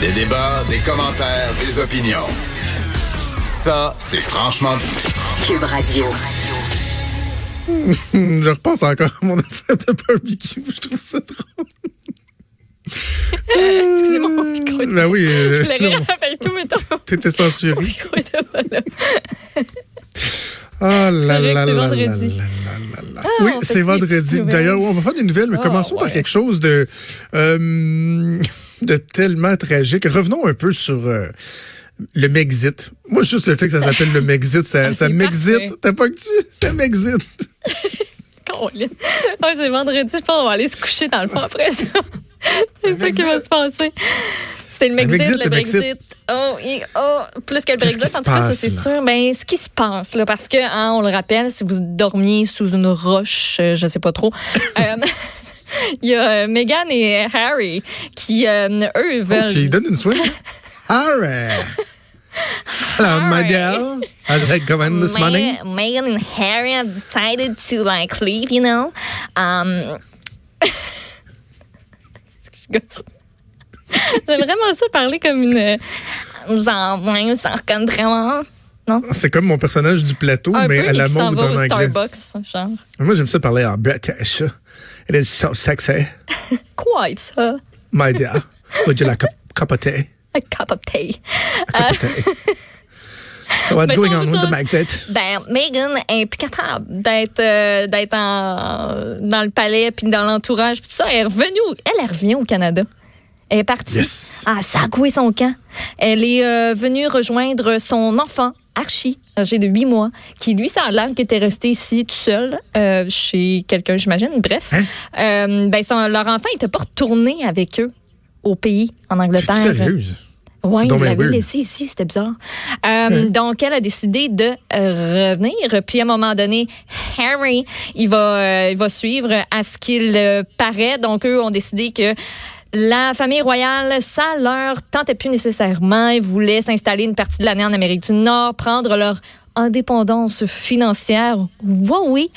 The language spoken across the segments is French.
Des débats, des commentaires, des opinions. Ça, c'est franchement dit. Cube Radio. Je repense encore à mon affaire de barbecue. Je trouve ça drôle. Excusez-moi, mon micro. Ben oui, euh, Je non, avec tout, mais t'étais censuré. micro était pas là. Oh là là c'est là là vendredi. là là là. Ah, Oui, c'est vendredi. D'ailleurs, on va faire des nouvelles, mais Ah, commençons par quelque chose de, euh, de tellement tragique. Revenons un peu sur euh, le Mexit. Moi, juste le fait que ça s'appelle le Mexit, ça, Ah, ça m'exite. T'as pas que tu? Ça m'exite. C'est vendredi, je pense qu'on va aller se coucher dans le fond après ça. c'est ça qui va se passer. C'est le Brexit, le Brexit. Oh, oh, plus que le Brexit, en tout cas, ça c'est sûr. Ben, ce qui se passe, là, parce que, hein, on le rappelle, si vous dormiez sous une roche, euh, je sais pas trop, euh, il y a euh, Meghan et Harry qui, euh, eux, Oh, veulent. tu lui donnes une swing? Harry. Hello, my dear. How's it going this morning? Me- Meghan and Harry have decided to like leave, you know? Um, je. J'aime vraiment ça parler comme une. Genre, ouais, genre comme vraiment. Non? C'est comme mon personnage du plateau, Un mais peu, à la mode au anglais. Starbucks, genre. Moi, j'aime ça parler en British. It is so sexy. Quite, ça. My dear, would you like a cup of tea? A cup of tea. A cup of tea. What's Mais going on with the Brexit? Ben, Meghan est plus capable d'être euh, d'être dans le palais puis dans l'entourage puis tout ça. Elle est revenue, au- elle est revenue au Canada. Elle est partie. Yes. Ah, ça a coué son camp. Elle est euh, venue rejoindre son enfant, Archie, âgé de 8 mois, qui, lui, ça a l'air qu'il était resté ici tout seul, euh, chez quelqu'un, j'imagine. Bref. Hein? Euh, ben, son- leur enfant n'était pas retourné avec eux au pays, en Angleterre. sérieuse? Oui, il l'avait laissé ici, c'était bizarre. Euh, Donc, elle a décidé de euh, revenir. Puis, à un moment donné, Harry, il va, euh, il va suivre à ce qu'il paraît. Donc, eux ont décidé que la famille royale, ça leur tentait plus nécessairement. Ils voulaient s'installer une partie de l'année en Amérique du Nord, prendre leur indépendance financière. Oui.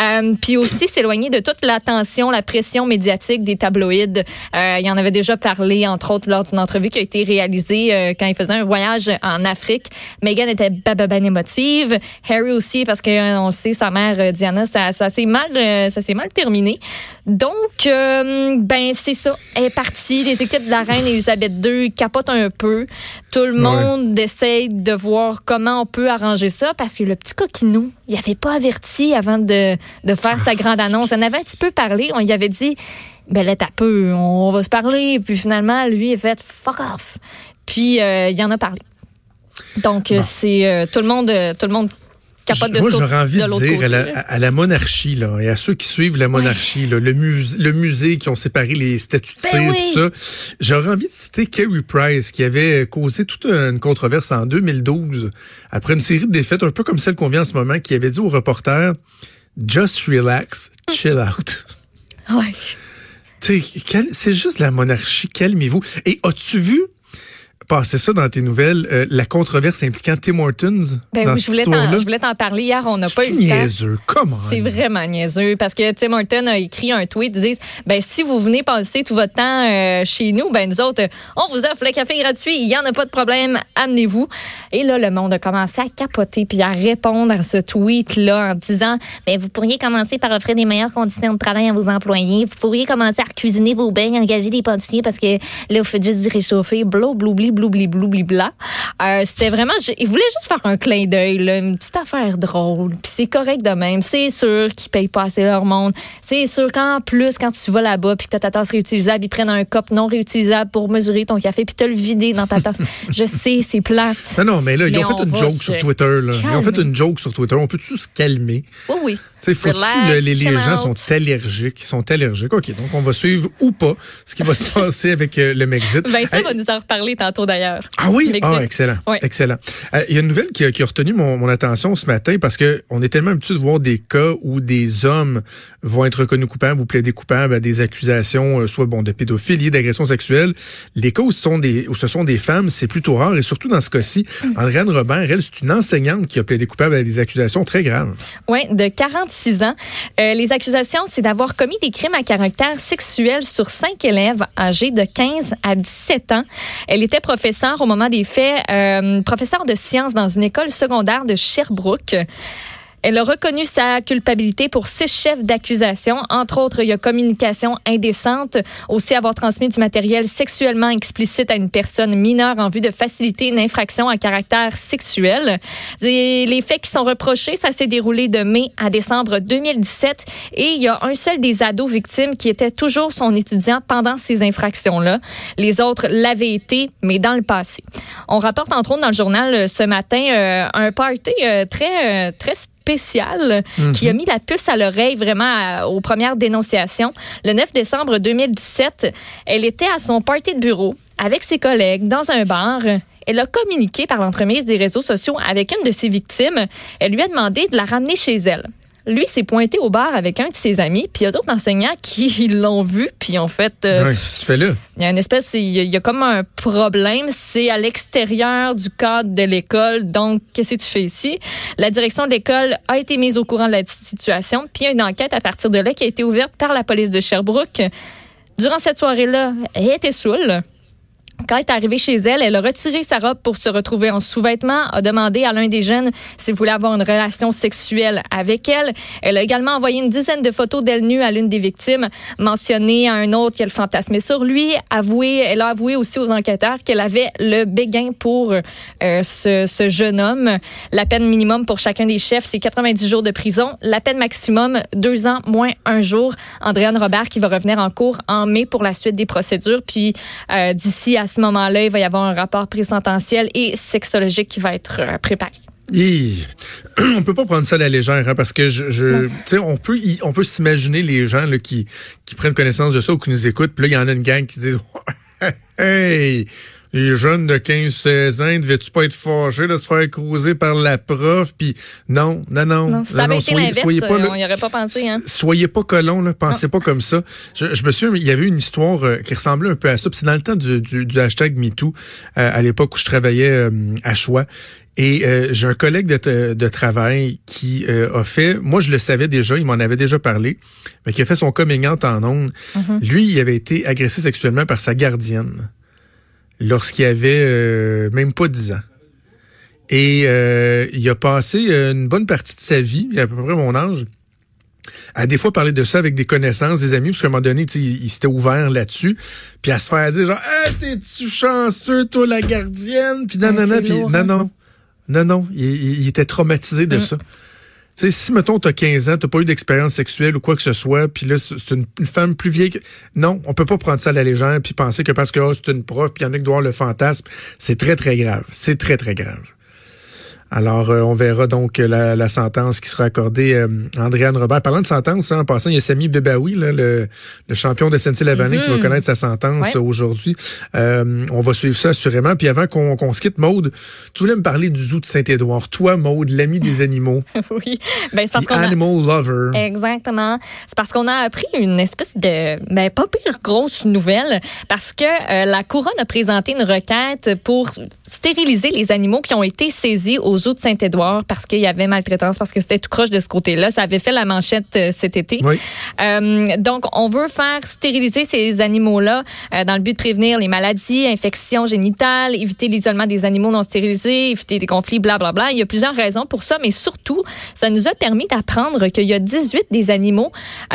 Euh, puis aussi s'éloigner de toute l'attention, la pression médiatique des tabloïds. Euh, il en avait déjà parlé, entre autres, lors d'une entrevue qui a été réalisée euh, quand il faisait un voyage en Afrique. Meghan était ben émotive. Harry aussi, parce que euh, on sait, sa mère, euh, Diana, ça, ça s'est mal, ça s'est mal terminé. Donc, ben, c'est ça. Elle est partie. Les équipes de la reine Elisabeth II capotent un peu. Tout le monde essaye de voir comment on peut arranger ça parce que le petit coquinou, il avait pas averti avant de, de faire sa grande annonce. On avait un petit peu parlé. On lui avait dit, ben là, t'as peu, on va se parler. Puis finalement, lui, il a fait fuck off. Puis, euh, il en a parlé. Donc, euh, c'est euh, tout le monde, euh, tout le monde capote de Moi, j'aurais envie de, l'autre dire côté, à la, à la monarchie là, et à ceux qui suivent la monarchie, là, le, musée, le musée qui ont séparé les statues de Ben cire, oui. tout ça, j'aurais envie de citer Kerry Price qui avait causé toute une controverse en 2012 après une série de défaites un peu comme celle qu'on vient en ce moment, qui avait dit aux reporters Just relax, chill out. Ouais. C'est juste la monarchie, calmez-vous. Et as-tu vu passer ça dans tes nouvelles, euh, la controverse impliquant Tim Hortons Ben dans oui, je voulais je voulais t'en parler. Hier, on n'a pas eu C'est le temps. niaiseux, comment? C'est vraiment niaiseux parce que Tim Horton a écrit un tweet disent ben si vous venez passer tout votre temps euh, chez nous ben nous autres on vous offre le café gratuit. Il y en a pas de problème. Amenez-vous et là le monde a commencé à capoter puis à répondre à ce tweet là en disant ben vous pourriez commencer par offrir des meilleures conditions de travail à vos employés. Vous pourriez commencer à cuisiner vos bains engager des pâtissiers parce que là vous faites juste du réchauffé blou bloubli bloubli bloubli bla Euh, c'était vraiment ils voulaient juste faire un clin d'œil là, une petite affaire drôle puis c'est correct de même c'est sûr qu'ils payent pas assez leur monde c'est sûr qu'en plus quand tu vas là-bas puis que t'as ta tasse réutilisable ils prennent un cup non réutilisable pour mesurer ton café puis te le vider dans ta tasse je sais c'est plate Non, non, mais là, ils ont fait une joke sur Twitter. Là. Ils ont fait une joke sur Twitter. On peut tous se calmer? oui oui faut-tu, Relax, le- les, gens sont allergiques. Ils sont allergiques. OK, donc on va suivre ou pas ce qui va se passer avec euh, le Mexit. Vincent Hey, va nous en reparler tantôt d'ailleurs. Ah oui? Ah, excellent. Excellent. Euh, il y a une nouvelle qui a, qui a retenu mon, mon, attention ce matin parce que on est tellement habitué de voir des cas où des hommes vont être reconnus coupables ou plaider coupables à des accusations, euh, soit bon de pédophilie, d'agression sexuelle. Les cas où ce sont des, où ce sont des femmes, c'est plutôt rare et surtout dans ce cas-ci, mm. Andréane Robert, elle, c'est une enseignante qui a plaidé coupable à des accusations très graves. Oui, de 46 ans. Euh, les accusations, c'est d'avoir commis des crimes à caractère sexuel sur cinq élèves âgés de 15 à 17 ans. Elle était professeure au moment des faits, euh, professeure de sciences dans une école secondaire de Sherbrooke. Elle a reconnu sa culpabilité pour six chefs d'accusation. Entre autres, il y a communication indécente, aussi avoir transmis du matériel sexuellement explicite à une personne mineure en vue de faciliter une infraction à caractère sexuel. les faits qui sont reprochés, ça s'est déroulé de mai à décembre 2017 et il y a un seul des ados victimes qui était toujours son étudiant pendant ces infractions-là. Les autres l'avaient été, mais dans le passé. On rapporte entre autres dans le journal euh, ce matin euh, un party euh, très, très spécial qui a mhm. mis la puce à l'oreille vraiment aux premières dénonciations. Le 9 décembre 2017, elle était à son party de bureau avec ses collègues dans un bar. Elle a communiqué par l'entremise des réseaux sociaux avec une de ses victimes. Elle lui a demandé de la ramener chez elle lui s'est pointé au bar avec un de ses amis, puis il y a d'autres enseignants qui l'ont vu, puis en fait. Euh, qu'est-ce que tu fais là? Il y a une espèce, il y, a, comme un problème, c'est à l'extérieur du cadre de l'école, donc qu'est-ce que tu fais ici? La direction de l'école a été mise au courant de la situation, puis il y a une enquête à partir de là qui a été ouverte par la police de Sherbrooke. Durant cette soirée-là, elle était saoule. Quand elle est arrivée chez elle, elle a retiré sa robe pour se retrouver en sous-vêtements, a demandé à l'un des jeunes s'il voulait avoir une relation sexuelle avec elle. Elle a également envoyé une dizaine de photos d'elle nue à l'une des victimes, mentionné à un autre qu'elle fantasmait sur lui. Avoué, elle a avoué aussi aux enquêteurs qu'elle avait le béguin pour euh, ce, jeune homme. La peine minimum pour chacun des chefs, c'est 90 jours de prison. La peine maximum, deux ans moins un jour. Andréane Robert qui va revenir en cours en mai pour la suite des procédures. Puis euh, d'ici à ce moment-là, il va y avoir un rapport présententiel et sexologique qui va être euh, préparé. On peut pas prendre ça à la légère hein, parce que je, je on peut on peut s'imaginer les gens là, qui qui prennent connaissance de ça ou qui nous écoutent. Puis là il y en a une gang qui disent hey les jeunes de 15-16 ans, devais-tu pas être fâchés de se faire cruiser par la prof? Puis non, non, non. non, ça avait été soyez, pas, on n'y aurait pas pensé. Hein? Soyez pas colons, là, pensez pas comme ça. Je, je, me souviens, il y avait une histoire euh, qui ressemblait un peu à ça. c'est dans le temps du, du, du hashtag MeToo, euh, à l'époque où je travaillais euh, à Choix. Et j'ai un collègue de, de travail qui a fait, moi je le savais déjà, il m'en avait déjà parlé, mais qui a fait son coming out en ondes. Mm-hmm. Lui, il avait été agressé sexuellement par sa gardienne lorsqu'il avait euh, même pas 10 ans. Et euh, il a passé une bonne partie de sa vie, à peu près mon âge, à des fois parler de ça avec des connaissances, des amis, parce qu'à un moment donné, il, il s'était ouvert là-dessus, puis à se faire dire genre hey, t'es-tu chanceux, toi, la gardienne? Puis non, non, puis non, hein? non, non, non, il, était traumatisé de mm. ça sais, si, mettons, t'as 15 ans, t'as pas eu d'expérience sexuelle ou quoi que ce soit, puis là, c'est une, femme plus vieille que... Non, on peut pas prendre ça à la légère puis penser que parce que oh, c'est une prof, puis il y en a qui doivent le fantasme. C'est très, très grave. C'est très, très grave. Alors, euh, on verra donc la, la, sentence qui sera accordée à euh, Andréane Robert. Parlant de sentence, hein, en passant, il y a Sami Bebaoui, là, le, le, champion de SNC-Lavalin, qui va mhm. connaître sa sentence aujourd'hui. Euh, on va suivre ça assurément. Puis avant qu'on se quitte, Maude, tu voulais me parler du zoo de Saint-Édouard. Toi, Maude, l'ami des animaux. oui. Ben, c'est parce qu'on Animal lover. Exactement. C'est parce qu'on a appris une espèce de, ben, pas pire grosse nouvelle, parce que la couronne a présenté une requête pour stériliser les animaux qui ont été saisis aux aux de Saint-Édouard parce qu'il y avait maltraitance, parce que c'était tout croche de ce côté-là. Ça avait fait la manchette euh, cet été. Euh, donc, on veut faire stériliser ces animaux-là euh, dans le but de prévenir les maladies, infections génitales, éviter l'isolement des animaux non stérilisés, éviter des conflits, blablabla. Bla, bla. Il y a plusieurs raisons pour ça, mais surtout, ça nous a permis d'apprendre qu'il y a 18 des animaux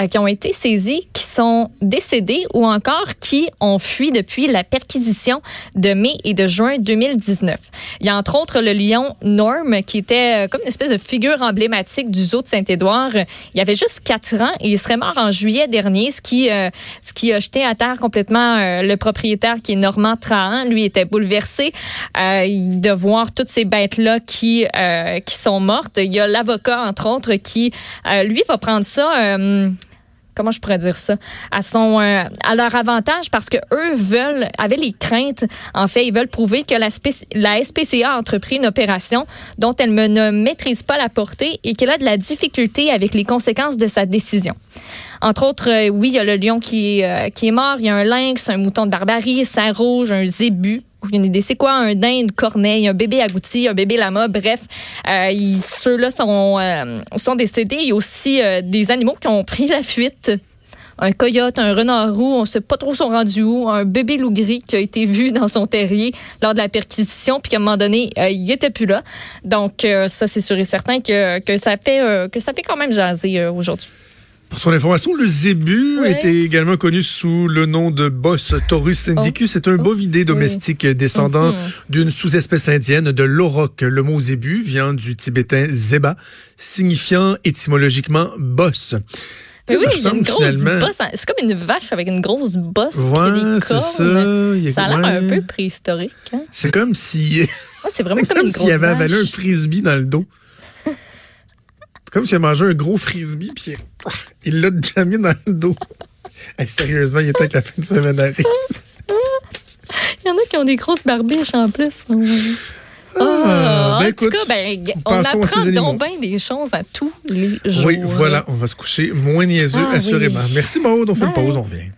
qui ont été saisis qui sont décédés ou encore qui ont fui depuis la perquisition de mai et de juin 2019. Il y a entre autres le lion Qui était euh, comme une espèce de figure emblématique du zoo de Saint-Édouard. Il avait juste quatre ans et il serait mort en juillet dernier, ce qui, euh, ce qui a jeté à terre complètement euh, le propriétaire qui est Normand Trahan. Lui était bouleversé de voir toutes ces bêtes-là qui, qui sont mortes. Il y a l'avocat, entre autres, qui, lui, va prendre ça comment je pourrais dire ça, à son euh, à leur avantage parce que eux veulent avaient les craintes en fait, ils veulent prouver que la, la SPCA a entrepris une opération dont elle ne maîtrise pas la portée et qu'elle a de la difficulté avec les conséquences de sa décision. Entre autres, euh, oui, il y a le lion qui est, euh, qui est mort, il y a un lynx, un mouton de barbarie, un rouge, un zébu, idée c'est quoi, un dinde, corneille, un bébé agouti, un bébé lama, bref, euh, ceux-là sont, euh, sont décédés. Il y a aussi euh, des animaux qui ont pris la fuite. Un coyote, un renard roux, on ne sait pas trop sont rendus où, un bébé loup gris qui a été vu dans son terrier lors de la perquisition, puis qu'à un moment donné, il était plus là. Donc ça, c'est sûr et certain que, que ça fait que ça fait quand même jaser aujourd'hui. Pour son information, le zébu était également connu sous le nom de Bos taurus indicus. C'est un bovidé domestique descendant mhm. d'une sous-espèce indienne de l'auroch. Le mot zébu vient du tibétain zeba, signifiant étymologiquement bosse. oui, il y a une grosse bosse. C'est comme une vache avec une grosse bosse ouais, des cornes. Ça, ça a l'air un peu préhistorique. Hein. C'est comme si... c'est vraiment comme, comme s'il avait avalé un frisbee dans le dos. Comme s'il a mangé un gros frisbee, puis il l'a déjà mis dans le dos. sérieusement, il était que la fin de semaine arrive. il y en a qui ont des grosses barbiches en plus. Ah, ben en tout cas, ben, on apprend donc bien des choses à tous les jours. Oui, voilà, on va se coucher moins niaiseux, ah assurément. Merci Maud, on fait une pause, on revient.